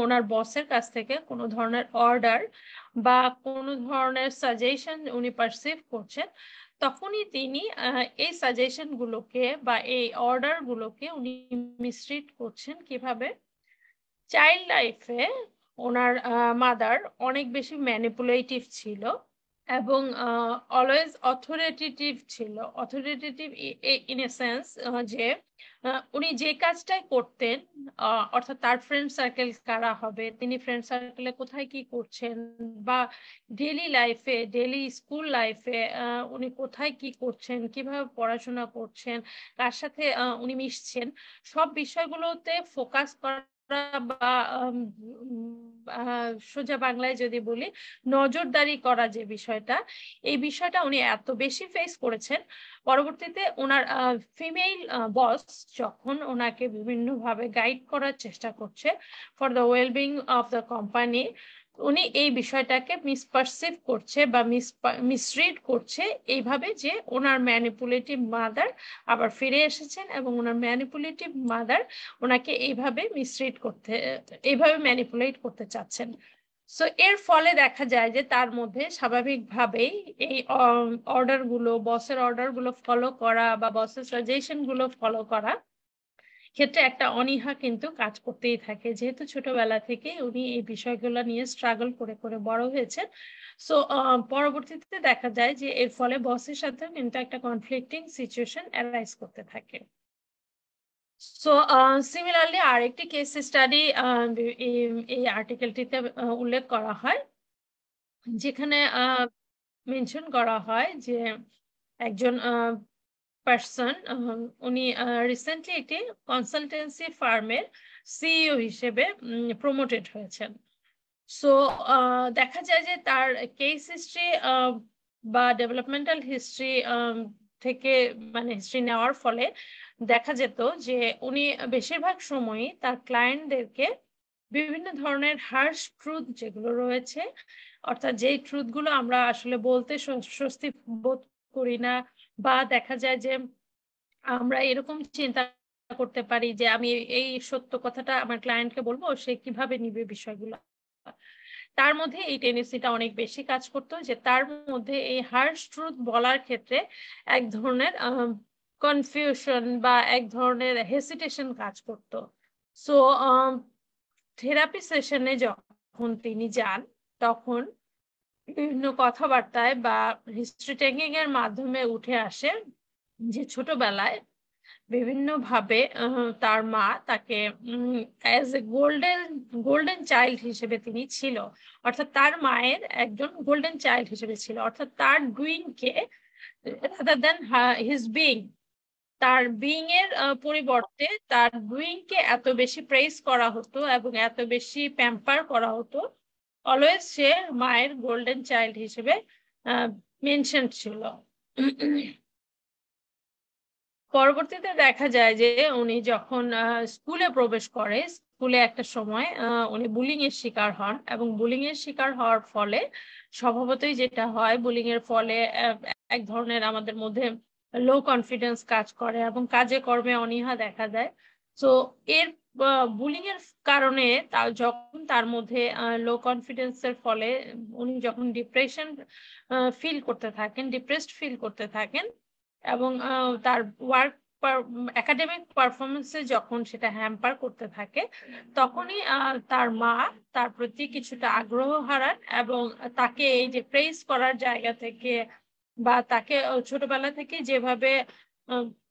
ওনার বসের কাছ থেকে কোনো ধরনের অর্ডার বা কোনো ধরনের সাজেশন উনি পারসিভ করছেন, তখনই তিনি এই সাজেশন গুলোকে বা এই অর্ডার গুলোকে উনি মিসরিড করছেন কীভাবে? চাইল্ড লাইফে ওনার মাদার অনেক বেশি ম্যানিপুলেটিভ ছিল। এবং অলওয়েজ অথরিটেটিভ ছিল। অথরিটেটিভ ইন এ সেন্স যে উনি যে কাজটাই করতেন অর্থাৎ তার ফ্রেন্ড সার্কেল কারা হবে, তিনি ফ্রেন্ড সার্কেলে কোথায় কি করছেন, বা ডেলি লাইফে ডেলি স্কুল লাইফে উনি কোথায় কি করছেন, কীভাবে পড়াশোনা করছেন, কার সাথে উনি মিশছেন, সব বিষয়গুলোতে ফোকাস করা বা সোজা বাংলায় যদি বলি, নজরদারি করা যে বিষয়টা, এই বিষয়টা উনি এত বেশি ফেস করেছেন। পরবর্তীতে ওনার ফিমেল বস যখন ওনাকে বিভিন্নভাবে গাইড করার চেষ্টা করছে for the wellbeing of the company উনি এই বিষয়টাকে মিসপারসিভ করছে বা মিসরিড করছে এইভাবে যে ওনার ম্যানিপুলেটিভ মাদার আবার ফিরে এসেছেন এবং ওনার ম্যানিপুলেটিভ মাদার ওনাকে এইভাবে মিসরিড করতে, এইভাবে ম্যানিপুলেট করতে চাচ্ছেন। সো এর ফলে দেখা যায় যে তার মধ্যে স্বাভাবিকভাবেই এই অর্ডারগুলো বসের অর্ডারগুলো ফলো করা বা বসের সাজেশনগুলো ফলো করা ক্ষেত্রে একটা অনীহা কিন্তু কাজ করতেই থাকে। যেহেতু ছোটবেলা থেকে উনি এই বিষয়গুলো নিয়ে স্ট্রাগল করে করে বড় হয়েছেন। সো পরবর্তীতে দেখা যায় যে এর ফলে বসের সাথে কিন্তু একটা কনফ্লিক্টিং সিচুয়েশন অ্যারাইজ করতে থাকে। সো সিমিলারলি আরেকটি কেস স্টাডি এই আর্টিকেলটিতে উল্লেখ করা হয়। যেখানে মেনশন করা হয় যে একজন পার্সন উনি রিসেন্টলি একটি কনসালটেন্সি ফার্মের সিইও হিসেবে প্রমোটেড হয়েছেন। সো দেখা যায় যে তার কেস হিস্ট্রি বা ডেভেলপমেন্টাল হিস্ট্রি থেকে মানে হিস্ট্রি নেওয়ার ফলে দেখা যেত যে উনি বেশিরভাগ সময়ই তার ক্লায়েন্টদেরকে বিভিন্ন ধরনের হার্শ ট্রুথ যেগুলো রয়েছে, অর্থাৎ যেই ট্রুথগুলো আমরা আসলে বলতে স্বস্তি বোধ করি না বা দেখা যায় যে আমরা এরকম চিন্তা করতে পারি যে আমি এই সত্য কথাটা আমার ক্লায়েন্টকে বলব, সে কীভাবে নিবে বিষয়গুলো। তার মধ্যে এই টেনিসিটা অনেক বেশি কাজ করতো যে তার মধ্যে এই হার্শ ট্রুথ বলার ক্ষেত্রে এক ধরনের কনফিউশন বা এক ধরনের হেসিটেশন কাজ করত। সো থেরাপি সেশনে যখন তিনি যান, তখন বিভিন্ন কথাবার্তায় বা হিস্ট্রি টেকিং এর মাধ্যমে উঠে আসে যে ছোটবেলায় বিভিন্নভাবে তার মা তাকে as a golden golden child হিসেবে তিনি ছিল। অর্থাৎ তার মায়ের একজন গোল্ডেন চাইল্ড হিসেবে ছিল। অর্থাৎ তার ডুইং কে রাদার দেন হিজ বিং তার বিং এর পরিবর্তে তার ডুইং কে এত বেশি প্রেস করা হতো এবং এত বেশি প্যাম্পার করা হতো অলওয়েজ সে মায়ের গোল্ডেন চাইল্ড হিসেবে মেনশন ছিল। পরবর্তীতে দেখা যায় যে উনি যখন স্কুলে প্রবেশ করে, স্কুলে একটা সময় উনি বুলিং এর শিকার হন এবং বুলিং এর শিকার হওয়ার ফলে স্বভাবতই যেটা হয় বুলিং এর ফলে এক ধরনের আমাদের মধ্যে লো কনফিডেন্স কাজ করে এবং কাজে কর্মে অনীহা দেখা দেয়। তো এর বুলিং এর কারণে যখন তার মধ্যে লো কনফিডেন্স এর ফলে উনি যখন ডিপ্রেশন ফিল করতে থাকেন ডিপ্রেসড ফিল করতে থাকেন এবং তার ওয়ার্ক একাডেমিক পারফরমেন্সে যখন সেটা হ্যাম্পার করতে থাকে, তখনই তার মা তার প্রতি কিছুটা আগ্রহ হারান এবং তাকে এই যে প্রেস করার জায়গা থেকে বা তাকে ছোটবেলা থেকে যেভাবে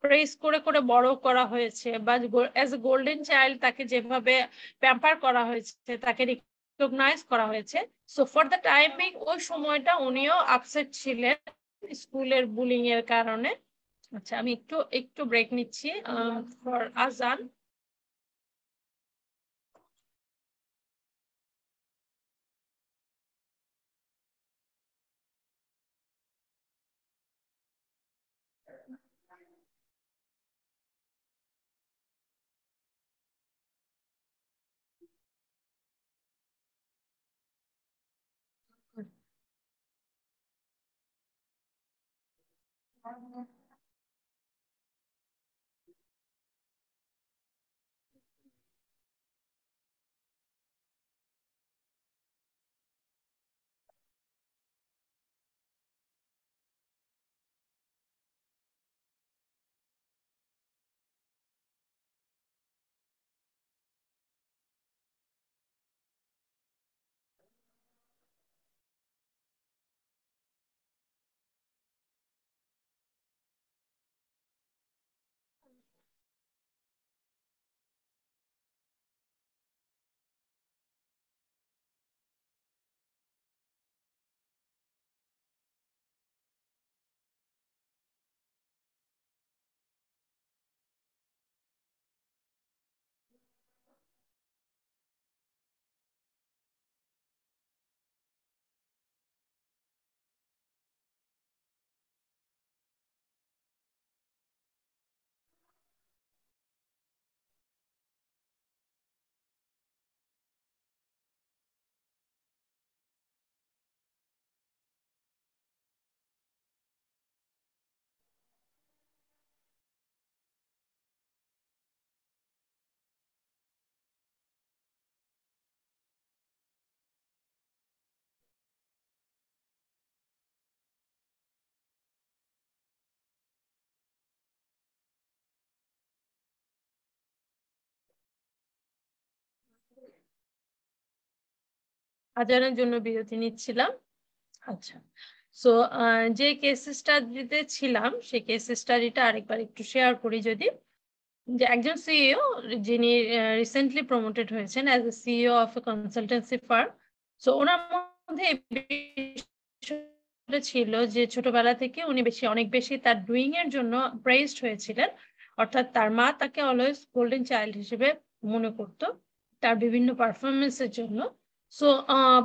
প্রেস করে করে বড় করা হয়েছে বা অ্যাজ এ গোল্ডেন চাইল্ড তাকে যেভাবে প্যাম্পার করা হয়েছে, তাকে রিকগনাইজ করা হয়েছে। সো ফর দ্য টাইমিং ওই সময়টা উনিও আপসেট ছিলেন স্কুলের বুলিং এর কারণে। আচ্ছা আমি একটু একটু ব্রেক নিচ্ছি ফর আজান। আজানের জন্য বিরতি নিচ্ছিলাম। আচ্ছা। সো যে কেস স্টাডিতে ছিলাম, সেই কেস স্টাডিটা আরেকবার একটু শেয়ার করি যদি। যে একজন সিইও যিনি রিসেন্টলি প্রমোটেড হয়েছেন as a CEO of a consultancy firm so ওনার মধ্যে ছিল যে ছোটবেলা থেকে উনি বেশি, অনেক বেশি তার ডুইং এর জন্য প্রেসড হয়েছিলেন। অর্থাৎ তার মা তাকে অলওয়েজ গোল্ডেন চাইল্ড হিসেবে মনে করত, তার বিভিন্ন পারফরমেন্সের জন্য। সো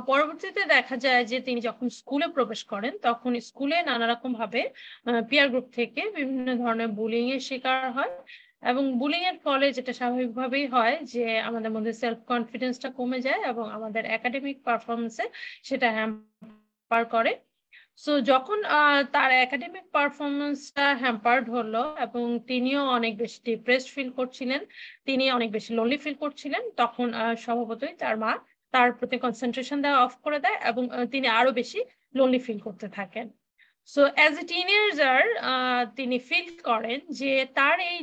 পরবর্তীতে দেখা যায় যে তিনি যখন স্কুলে প্রবেশ করেন, তখন স্কুলে নানা রকম ভাবে পিয়ার গ্রুপ থেকে বিভিন্ন ধরনের বুলিং এর শিকার হয়। এবং বুলিং এর ফলে যেটা স্বাভাবিকভাবেই হয় যে আমাদের মধ্যে সেলফ কনফিডেন্সটা কমে যায় এবং আমাদের একাডেমিক পারফরমেন্সে সেটা হ্যাম্পার করে। সো যখন তার একাডেমিক পারফরমেন্সটা হ্যাম্পার্ড হলো এবং তিনিও অনেক বেশি ডিপ্রেসড ফিল করছিলেন, তিনি অনেক বেশি লোনলি ফিল করছিলেন, তখন স্বভাবতই তার মা তার প্রতি কনসেন্ট্রেশন দেওয়া অফ করে দেয় এবং তিনি আরও বেশি লোনলি ফিল করতে থাকেন। সো অ্যাজ এ টিনেজার তিনি ফিল করেন যে তার এই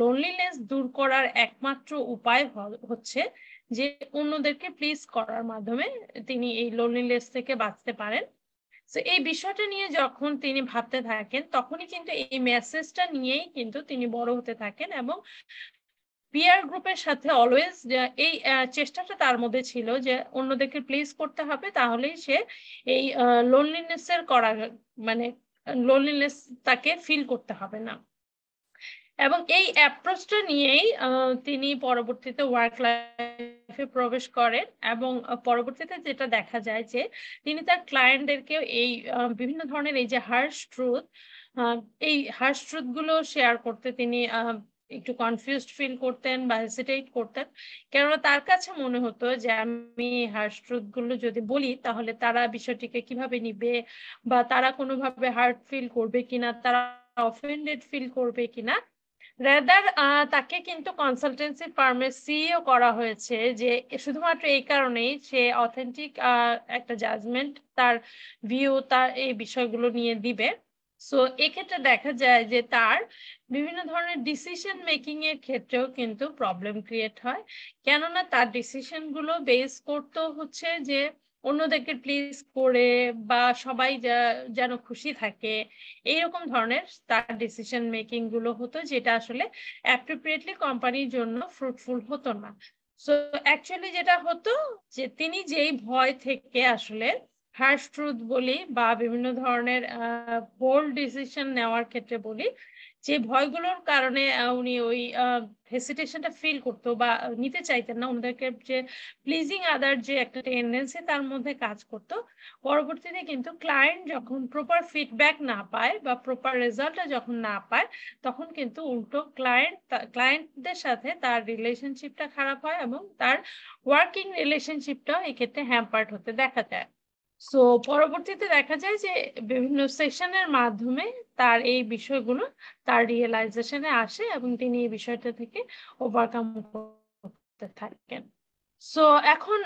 লোনলিনেস দূর করার একমাত্র উপায় হচ্ছে যে অন্যদেরকে প্লিজ করার মাধ্যমে তিনি এই লোনলিনেস থেকে বাঁচতে পারেন। তো এই বিষয়টা নিয়ে যখন তিনি ভাবতে থাকেন, তখনই কিন্তু এই মেসেজটা নিয়েই কিন্তু তিনি বড় হতে থাকেন এবং পিয়ার গ্রুপের সাথে অলওয়েজ এই চেষ্টাটা তার মধ্যে ছিল যে অন্যদেরকে প্লিজ করতে হবে তাহলেই সে এই লোনলিনেস এর করা মানে লোনলিনেস তাকে ফিল করতে হবে না। এবং এই অ্যাপ্রোচটা নিয়েই তিনি পরবর্তীতে ওয়ার্ক লাইফে প্রবেশ করেন এবং পরবর্তীতে যেটা দেখা যায় যে তিনি তার ক্লায়েন্টদেরকেও এই বিভিন্ন ধরনের এই যে হার্শ ট্রুথ এই হার্শ ট্রুথগুলো শেয়ার করতে তিনি একটু কনফিউজড ফিল করতেন বা হেসিটেট করতেন। কেননা তার কাছে মনে হতো যে, আমি হার্শ ট্রুথগুলো যদি বলি, তাহলে তারা বিষয়টিকে কীভাবে নিবে বা তারা কোনোভাবে হার্ট ফিল করবে কিনা, তারা অফেন্ডেড ফিল করবে কিনা। রেদার তাকে কিন্তু কনসালটেন্সি ফার্মে সিও করা হয়েছে যে, শুধুমাত্র এই কারণেই সে অথেন্টিক একটা জাজমেন্ট তার ভিউ তার এই বিষয়গুলো নিয়ে দিবে। সো এক্ষেত্রে দেখা যায় যে তার বিভিন্ন ধরনের ডিসিশন মেকিং এর ক্ষেত্রেও কিন্তু প্রবলেম ক্রিয়েট হয়। কেননা তার ডিসিশনগুলো বেস করতে হচ্ছে যে অন্যদেরকে প্লিজ করে বা সবাই যেন খুশি থাকে। এইরকম ধরনের তার ডিসিশন মেকিংগুলো হতো যেটা আসলে অ্যাপ্রোপ্রিয়েটলি কোম্পানির জন্য ফ্রুটফুল হতো না। সো অ্যাকচুয়ালি যেটা হতো যে তিনি যেই ভয় থেকে আসলে হার্শ ট্রুথ বলি বা বিভিন্ন ধরনের বোল্ড ডিসিশন নেওয়ার ক্ষেত্রে বলি, যে ভয়গুলোর কারণে উনি ওই হেসিটেশনটা ফিল করতো বা নিতে চাইতেন না। ওনাদেরকে যে প্লিজিং আদার যে একটা টেন্ডেন্সি তার মধ্যে কাজ করতো। পরবর্তীতে কিন্তু ক্লায়েন্ট যখন প্রপার ফিডব্যাক না পায় বা প্রপার রেজাল্টটা যখন না পায়, তখন কিন্তু উল্টো ক্লায়েন্ট ক্লায়েন্টদের সাথে তার রিলেশনশিপটা খারাপ হয় এবং তার ওয়ার্কিং রিলেশনশিপটাও এক্ষেত্রে হ্যাম্পার্ট হতে দেখা যায়। সো পরবর্তীতে দেখা যায় যে বিভিন্ন সেশনের মাধ্যমে তার এই বিষয়গুলো তার রিয়েলাইজেশনে আসে এবং তিনি এই বিষয়টা থেকে ওভারকাম করতে থাকেন। সো এখন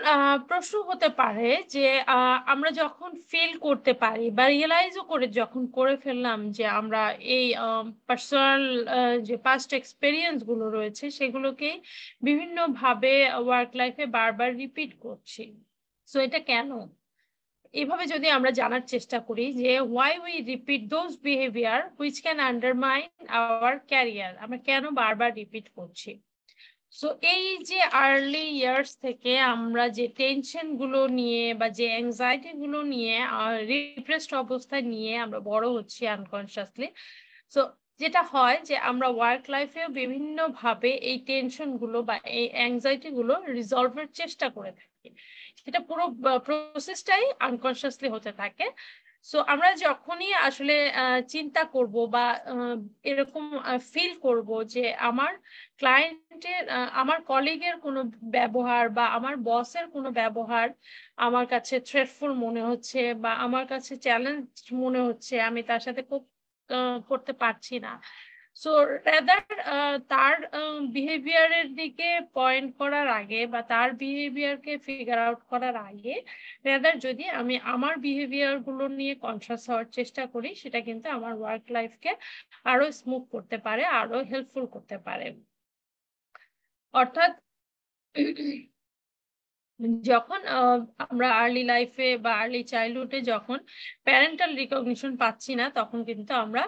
প্রশ্ন হতে পারে যে আমরা যখন ফিল করতে পারি বা রিয়েলাইজও করে যখন করে ফেললাম যে আমরা এই পার্সোনাল যে পাস্ট এক্সপেরিয়েন্সগুলো রয়েছে সেগুলোকে বিভিন্নভাবে ওয়ার্ক লাইফে বারবার রিপিট করছি। সো এটা কেন? এভাবে যদি আমরা জানার চেষ্টা করি যে why we repeat those behaviour which can undermine our career আমরা কেন বারবার রিপিট করছি? সো এই যে আর্লি ইয়ার্স থেকে আমরা যে টেনশনগুলো নিয়ে বা যে অ্যাংজাইটি গুলো নিয়ে রিপ্রেসড অবস্থায় নিয়ে আমরা বড় হচ্ছি আনকনসিয়াসলি সো যেটা হয় যে আমরা ওয়ার্ক লাইফেও বিভিন্নভাবে এই টেনশনগুলো বা এই অ্যাংজাইটি গুলো রিজলভের চেষ্টা করে থাকি। সেটা পুরো প্রসেসটাই আনকনসিয়াসলি হতে থাকে। সো আমরা যখনই আসলে চিন্তা করব বা এরকম ফিল করব যে আমার ক্লায়েন্টের আমার কলিগের কোনো ব্যবহার বা আমার বসের কোনো ব্যবহার আমার কাছে থ্রেটফুল মনে হচ্ছে বা আমার কাছে চ্যালেঞ্জ মনে হচ্ছে, আমি তার সাথে করতে পারছি না। সো রেদার তার বিহেভিয়ারের দিকে পয়েন্ট করার আগে বা তার বিহেভিয়ারকে ফিগার আউট করার আগে রেদার যদি আমি আমার বিহেভিয়ারগুলো নিয়ে কনসাস হওয়ার চেষ্টা করি, সেটা কিন্তু আমার ওয়ার্ক লাইফকে আরও স্মুথ করতে পারে, আরও হেল্পফুল করতে পারে। অর্থাৎ, যখন আমরা আর্লি লাইফে বা আর্লি চাইল্ডহুডে যখন প্যারেন্টাল রিকগনিশন পাচ্ছি না, তখন কিন্তু আমরা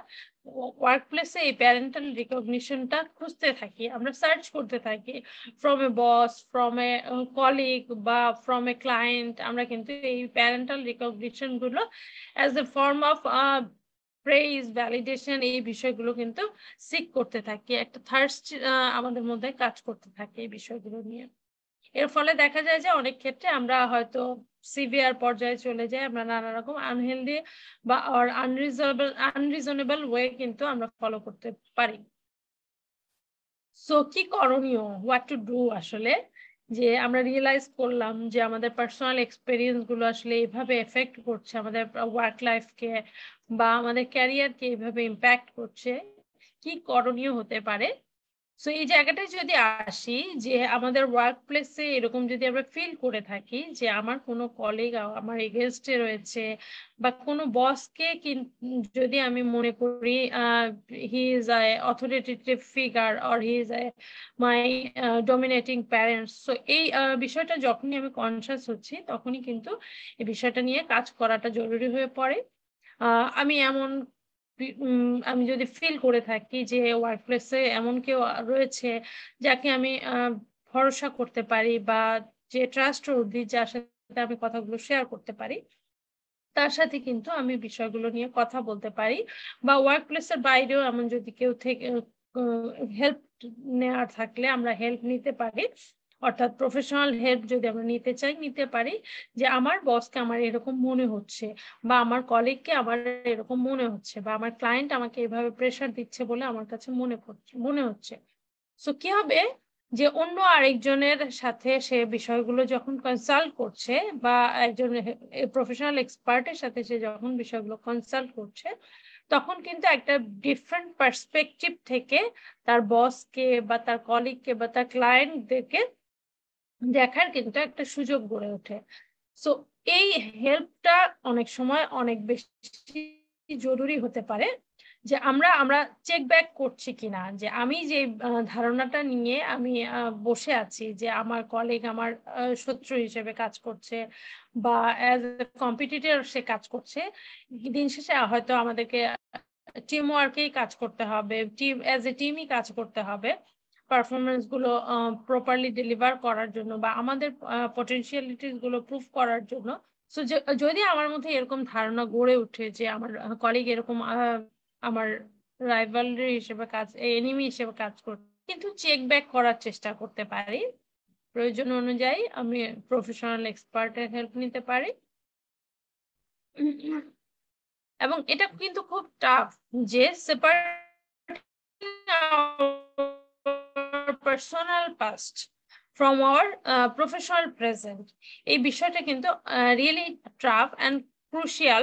ওয়ার্ক প্লেসে এই প্যারেন্টাল রিকগনিশনটা খুঁজতে থাকি, আমরা সার্চ করতে থাকি। From a boss from a colleague বা ফ্রম এ ক্লায়েন্ট আমরা কিন্তু এই parental রিকগনিশনগুলো as a form of praise validation এই বিষয়গুলো কিন্তু সিক করতে থাকি। একটা থার্স্ট আমাদের মধ্যে কাজ করতে থাকে এই বিষয়গুলো নিয়ে। এর ফলে দেখা যায় যে অনেক ক্ষেত্রে আমরা হয়তো সিভিয়ার পর্যায়ে চলে যায়, আমরা নানা রকম আনহেলদি বা আনরিজনেবল আনরিজনেবল ওয়ে কিন্তু আমরা ফলো করতে পারি। সো কি করণীয়? হোয়াট টু ডু আসলে? যে আমরা রিয়েলাইজ করলাম যে আমাদের পার্সোনাল এক্সপিরিয়েন্সগুলো আসলে এইভাবে এফেক্ট করছে, আমাদের ওয়ার্ক লাইফকে বা আমাদের ক্যারিয়ারকে এইভাবে ইম্প্যাক্ট করছে। কি করণীয় হতে পারে? সো এই জায়গাটায় যদি আসি যে আমাদের ওয়ার্ক প্লেসে এরকম যদি আমরা ফিল করে থাকি যে আমার কোনো কলিগ আমার এগেনস্টে রয়েছে বা কোনো বসকে যদি আমি মনে করি he is I authoritative figure or he is I my dominating parents so এই বিষয়টা যখনই আমি কনসাস হচ্ছি তখনই কিন্তু এই বিষয়টা নিয়ে কাজ করাটা জরুরি হয়ে পড়ে। আমি এমন আমি যদি ফিল করে থাকি যে ওয়ার্ক প্লেসে এমন কেউ রয়েছে যাকে আমি ভরসা করতে পারি বা যে ট্রাস্ট অবধি যার সাথে আমি কথাগুলো শেয়ার করতে পারি, তার সাথে কিন্তু আমি বিষয়গুলো নিয়ে কথা বলতে পারি বা ওয়ার্ক প্লেসের বাইরেও এমন যদি কেউ থেকে হেল্প নেওয়ার থাকলে আমরা হেল্প নিতে পারি। অর্থাৎ প্রফেশনাল হেল্প যদি আমরা নিতে চাই, নিতে পারি যে আমার বসকে আমার এরকম মনে হচ্ছে বা আমার কলিগকে আমার এরকম মনে হচ্ছে বা আমার ক্লায়েন্ট আমাকে এভাবে প্রেশার দিচ্ছে বলে আমার কাছে মনে করছে, মনে হচ্ছে। সো কি হবে? যে অন্য আরেকজনের সাথে সে বিষয়গুলো যখন কনসাল্ট করছে বা একজন প্রফেশনাল এক্সপার্টের সাথে সে যখন বিষয়গুলো কনসাল্ট করছে, তখন কিন্তু একটা ডিফারেন্ট পার্সপেক্টিভ থেকে তার বসকে বা তার কলিগকে বা তার ক্লায়েন্টদেরকে দেখার কিন্তু একটা সুযোগ গড়ে ওঠে। সো এই হেল্পটা অনেক সময় অনেক বেশি জরুরি হতে পারে যে আমরা আমরা চেক ব্যাক করছি কিনা যে আমি যে ধারণাটা নিয়ে আমি বসে আছি যে আমার কলিগ আমার শত্রু হিসেবে কাজ করছে বা অ্যাজ এ কম্পিটিটর সে কাজ করছে, দিন শেষে হয়তো আমাদেরকে টিম ওয়ার্কেই কাজ করতে হবে টিম অ্যাজ এ টিমই কাজ করতে হবে। পারফরমেন্সগুলো প্রপারলি ডেলিভার করার জন্য বা আমাদের পটেনশিয়ালিটিসগুলো প্রুভ করার জন্য। সো যদি আমার মধ্যে এরকম ধারণা গড়ে ওঠে যে আমার কলিগ এরকম আমার রাইভালরি হিসেবে কাজ এনিমি হিসেবে কাজ করতে কিন্তু চেক ব্যাক করার চেষ্টা করতে পারি, প্রয়োজন অনুযায়ী আমি প্রফেশনাল এক্সপার্টের হেল্প নিতে পারি। এবং এটা কিন্তু খুব টাফ যে separate past from our uh, professional present. এই বিষয়টা কিন্তু really trough and crucial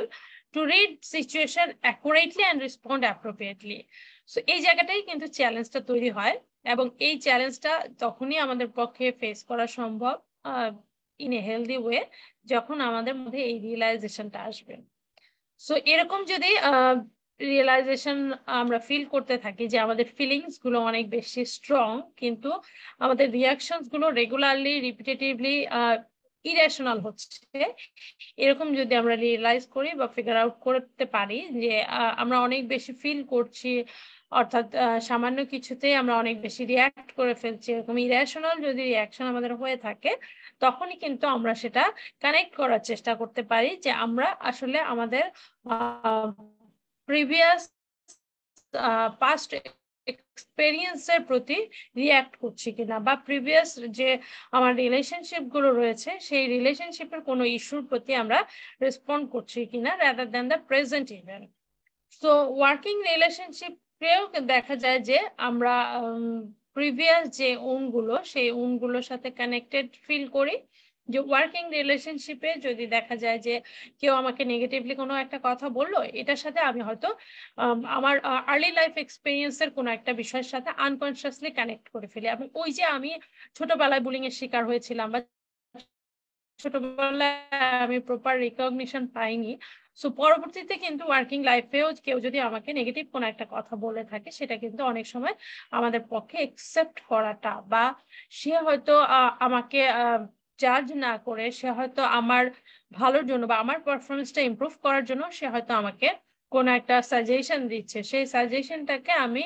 to read situation accurately and respond appropriately so এই জায়গাটাই কিন্তু চ্যালেঞ্জটা তৈরি হয় এবং এই চ্যালেঞ্জটা তখনই আমাদের পক্ষে ফেস করা সম্ভব ইন এ হেলদি ওয়ে যখন আমাদের মধ্যে এই রিয়েলাইজেশনটা আসবে। সো এরকম যদি রিয়েলাইজেশন আমরা ফিল করতে থাকি যে আমাদের ফিলিংসগুলো অনেক বেশি স্ট্রং কিন্তু আমাদের রিয়াকশনসগুলো রেগুলারলি রিপিটেটিভলি ইরেশনাল হচ্ছে। এরকম যদি আমরা রিয়েলাইজ করি বা ফিগার আউট করতে পারি যে আমরা অনেক বেশি ফিল করছি, অর্থাৎ সামান্য কিছুতে আমরা অনেক বেশি রিয়াক্ট করে ফেলছি, এরকম ইরেশনাল যদি রিয়াকশন আমাদের হয়ে থাকে, তখনই কিন্তু আমরা সেটা কানেক্ট করার চেষ্টা করতে পারি যে আমরা আসলে আমাদের প্রিভিয়াস পাস্ট এক্সপেরিয়েন্সের প্রতি রিয়্যাক্ট করছি কিনা বা প্রিভিয়াস যে আমার রিলেশনশিপগুলো রয়েছে, সেই রিলেশনশিপের কোনো ইস্যুর প্রতি আমরা রেসপন্ড করছি কিনা rather than the present event so working রিলেশনশিপেও দেখা যায় যে আমরা প্রিভিয়াস যে গুলো, সেই গুলোর সাথে কানেক্টেড ফিল করি। যে ওয়ার্কিং রিলেশনশিপে যদি দেখা যায় যে কেউ আমাকে নেগেটিভলি কোনো একটা কথা বলল, এটার সাথে আমি হয়তো আমার আর্লি লাইফ এক্সপিরিয়েন্সের কোনো একটা বিষয়ের সাথে আনকনসিয়াসলি কানেক্ট করে ফেলি। এবং ওই যে আমি ছোটবেলায় বুলিং এর শিকার হয়েছিলাম বা ছোটবেলায় আমি প্রপার রিকগনিশন পাইনি। সো পরবর্তীতে কিন্তু ওয়ার্কিং লাইফেও কেউ যদি আমাকে নেগেটিভ কোনো একটা কথা বলে থাকে, সেটা কিন্তু অনেক সময় আমাদের পক্ষে একসেপ্ট করাটা বা সে হয়তো আমাকে জাজ না করে সে হয়তো আমার ভালোর জন্য বা আমার পারফরমেন্সটা ইম্প্রুভ করার জন্য সে হয়তো আমাকে কোন একটা সাজেশন দিচ্ছে। সেই সাজেশনটাকে আমি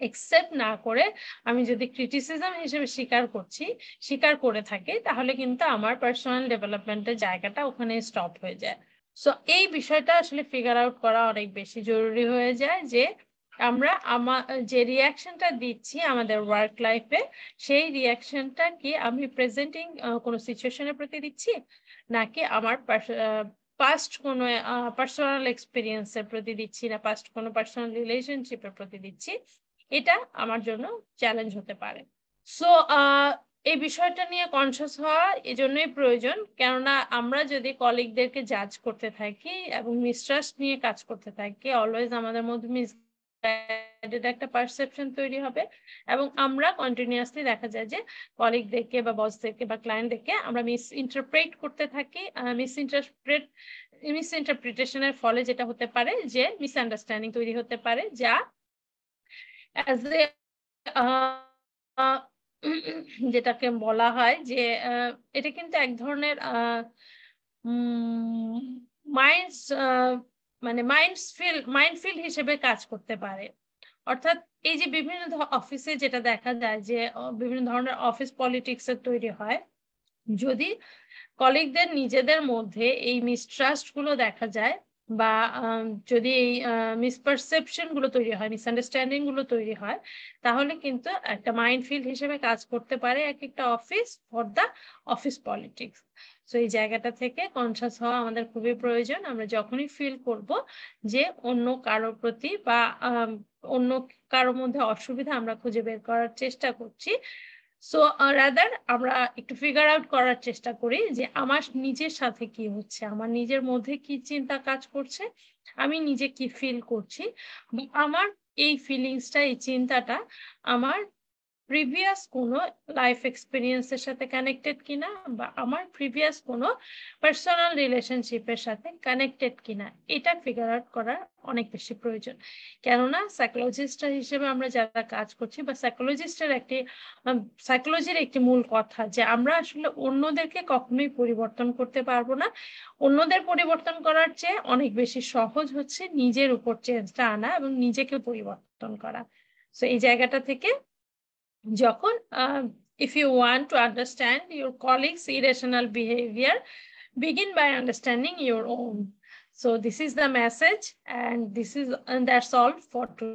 একসেপ্ট না করে আমি যদি ক্রিটিসিজম হিসেবে স্বীকার করছি, স্বীকার করে থাকি, তাহলে কিন্তু আমার পার্সোনাল ডেভেলপমেন্টের জায়গাটা ওখানে স্টপ হয়ে যায়। সো এই বিষয়টা আসলে ফিগার আউট করা অনেক বেশি জরুরি হয়ে যায় যে আমরা আমার যে রিয়াকশনটা দিচ্ছি আমাদের ওয়ার্ক লাইফে সেই রিয়াকশনটা কি আমি প্রেজেন্টিং কোনো সিচুয়েশনের প্রতি দিচ্ছি? নাকি আমার পাস্ট কোনো পার্সোনাল এক্সপিরিয়েন্সের প্রতি দিচ্ছি না পাস্ট কোনো পার্সোনাল রিলেশনশিপের প্রতি দিচ্ছি? এটা আমার জন্য চ্যালেঞ্জ হতে পারে। সো এই বিষয়টা নিয়ে কনসিয়াস হওয়া এজন্যই প্রয়োজন। কেননা আমরা যদি কলিগদেরকে জাজ করতে থাকি এবং মিস্ট্রাস্ট নিয়ে কাজ করতে থাকি অলওয়েজ আমাদের মধ্যে মিস একটা পারসেপশন তৈরি হবে। এবং আমরা কন্টিনিউয়াসলি দেখা যায় যে কলিগ দেখে বা বস দেখে বা ক্লায়েন্ট দেখে আমরা মিস ইন্টারপ্রেট করতে থাকি মিস ইন্টারপ্রেট মিস ইন্টারপ্রিটেশনের ফলে যেটা হতে পারে যে মিসআন্ডারস্ট্যান্ডিং তৈরি হতে পারে যা অ্যাজ এ যেটাকে বলা হয় যে এটা কিন্তু এক ধরনের মাইন্ড মানে মাইন্ড ফিল মাইন্ড হিসেবে কাজ করতে পারে। অর্থাৎ এই যে বিভিন্ন অফিসে যেটা দেখা যায় যে বিভিন্ন ধরনের অফিস পলিটিক্স এর তৈরি হয়, যদি কলিগদের নিজেদের মধ্যে এই মিসট্রাস্টগুলো দেখা যায় বা যদি এই মিসপারসেপশনগুলো তৈরি হয় মিসআন্ডারস্ট্যান্ডিংগুলো তৈরি হয়, তাহলে কিন্তু একটা মাইন্ড ফিল্ড হিসেবে কাজ করতে পারে এক একটা office for the office politics তো এই জায়গাটা থেকে কনসাস হওয়া আমাদের খুবই প্রয়োজন। আমরা যখনই ফিল করব যে অন্য কারোর প্রতি বা অন্য কারোর মধ্যে অসুবিধা আমরা খুঁজে বের করার চেষ্টা করছি। সো রাদার আমরা একটু ফিগার আউট করার চেষ্টা করি যে আমার নিজের সাথে কি হচ্ছে, আমার নিজের মধ্যে কি চিন্তা কাজ করছে, আমি নিজে কি ফিল করছি আমার এই ফিলিংসটা এই চিন্তাটা আমার প্রিভিয়াস কোনো লাইফ এক্সপিরিয়েন্সের সাথে কানেক্টেড কিনা বা আমার প্রিভিয়াস কোনো পার্সোনাল রিলেশনশিপের সাথে কানেক্টেড কিনা, এটা ফিগার আউট করার অনেক বেশি প্রয়োজন। কেননা সাইকোলজিস্ট হিসেবে আমরা যারা কাজ করছি বা সাইকোলজিস্টের একটি সাইকোলজির একটি মূল কথা যে আমরা আসলে অন্যদেরকে কখনোই পরিবর্তন করতে পারব না। অন্যদের পরিবর্তন করার চেয়ে অনেক বেশি সহজ হচ্ছে নিজের উপর চেঞ্জটা আনা এবং নিজেকে পরিবর্তন করা। তো এই জায়গাটা থেকে যখন if you want to understand your colleagues irrational behaviour begin by understanding your own so this is the message and this is that's all for to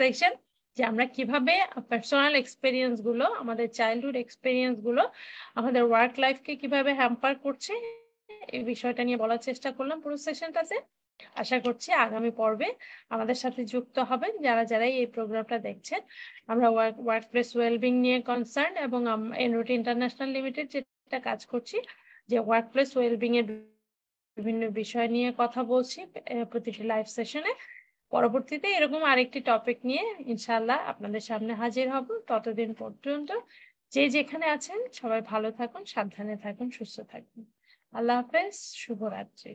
section যে আমরা কীভাবে পার্সোনাল এক্সপিরিয়েন্সগুলো, আমাদের চাইল্ডহুড এক্সপিরিয়েন্সগুলো, আমাদের ওয়ার্ক লাইফকে কীভাবে হ্যাম্পার করছে, এই বিষয়টা নিয়ে বলার চেষ্টা করলাম পুরো সেশনটাতে আশা করছি আগামী পর্বে আমাদের সাথে যুক্ত হবেন যারা, যারাই এই প্রোগ্রামটা দেখছেন। আমরা ওয়ার্ক ওয়ার্ক প্লেস ওয়েলবিং নিয়ে কনসার্ন এবং এনরোটি ইন্টারন্যাশনাল লিমিটেড যেটা কাজ করছি, যে ওয়ার্ক প্লেস ওয়েলবিং এর বিভিন্ন বিষয় নিয়ে কথা বলছি প্রতিটি লাইভ সেশনে পরবর্তীতে এরকম আরেকটি টপিক নিয়ে ইনশাল্লাহ আপনাদের সামনে হাজির হব। ততদিন পর্যন্ত যে যেখানে আছেন সবাই ভালো থাকুন, সাবধানে থাকুন, সুস্থ থাকুন। আল্লাহ হাফেজ, শুভরাত্রি।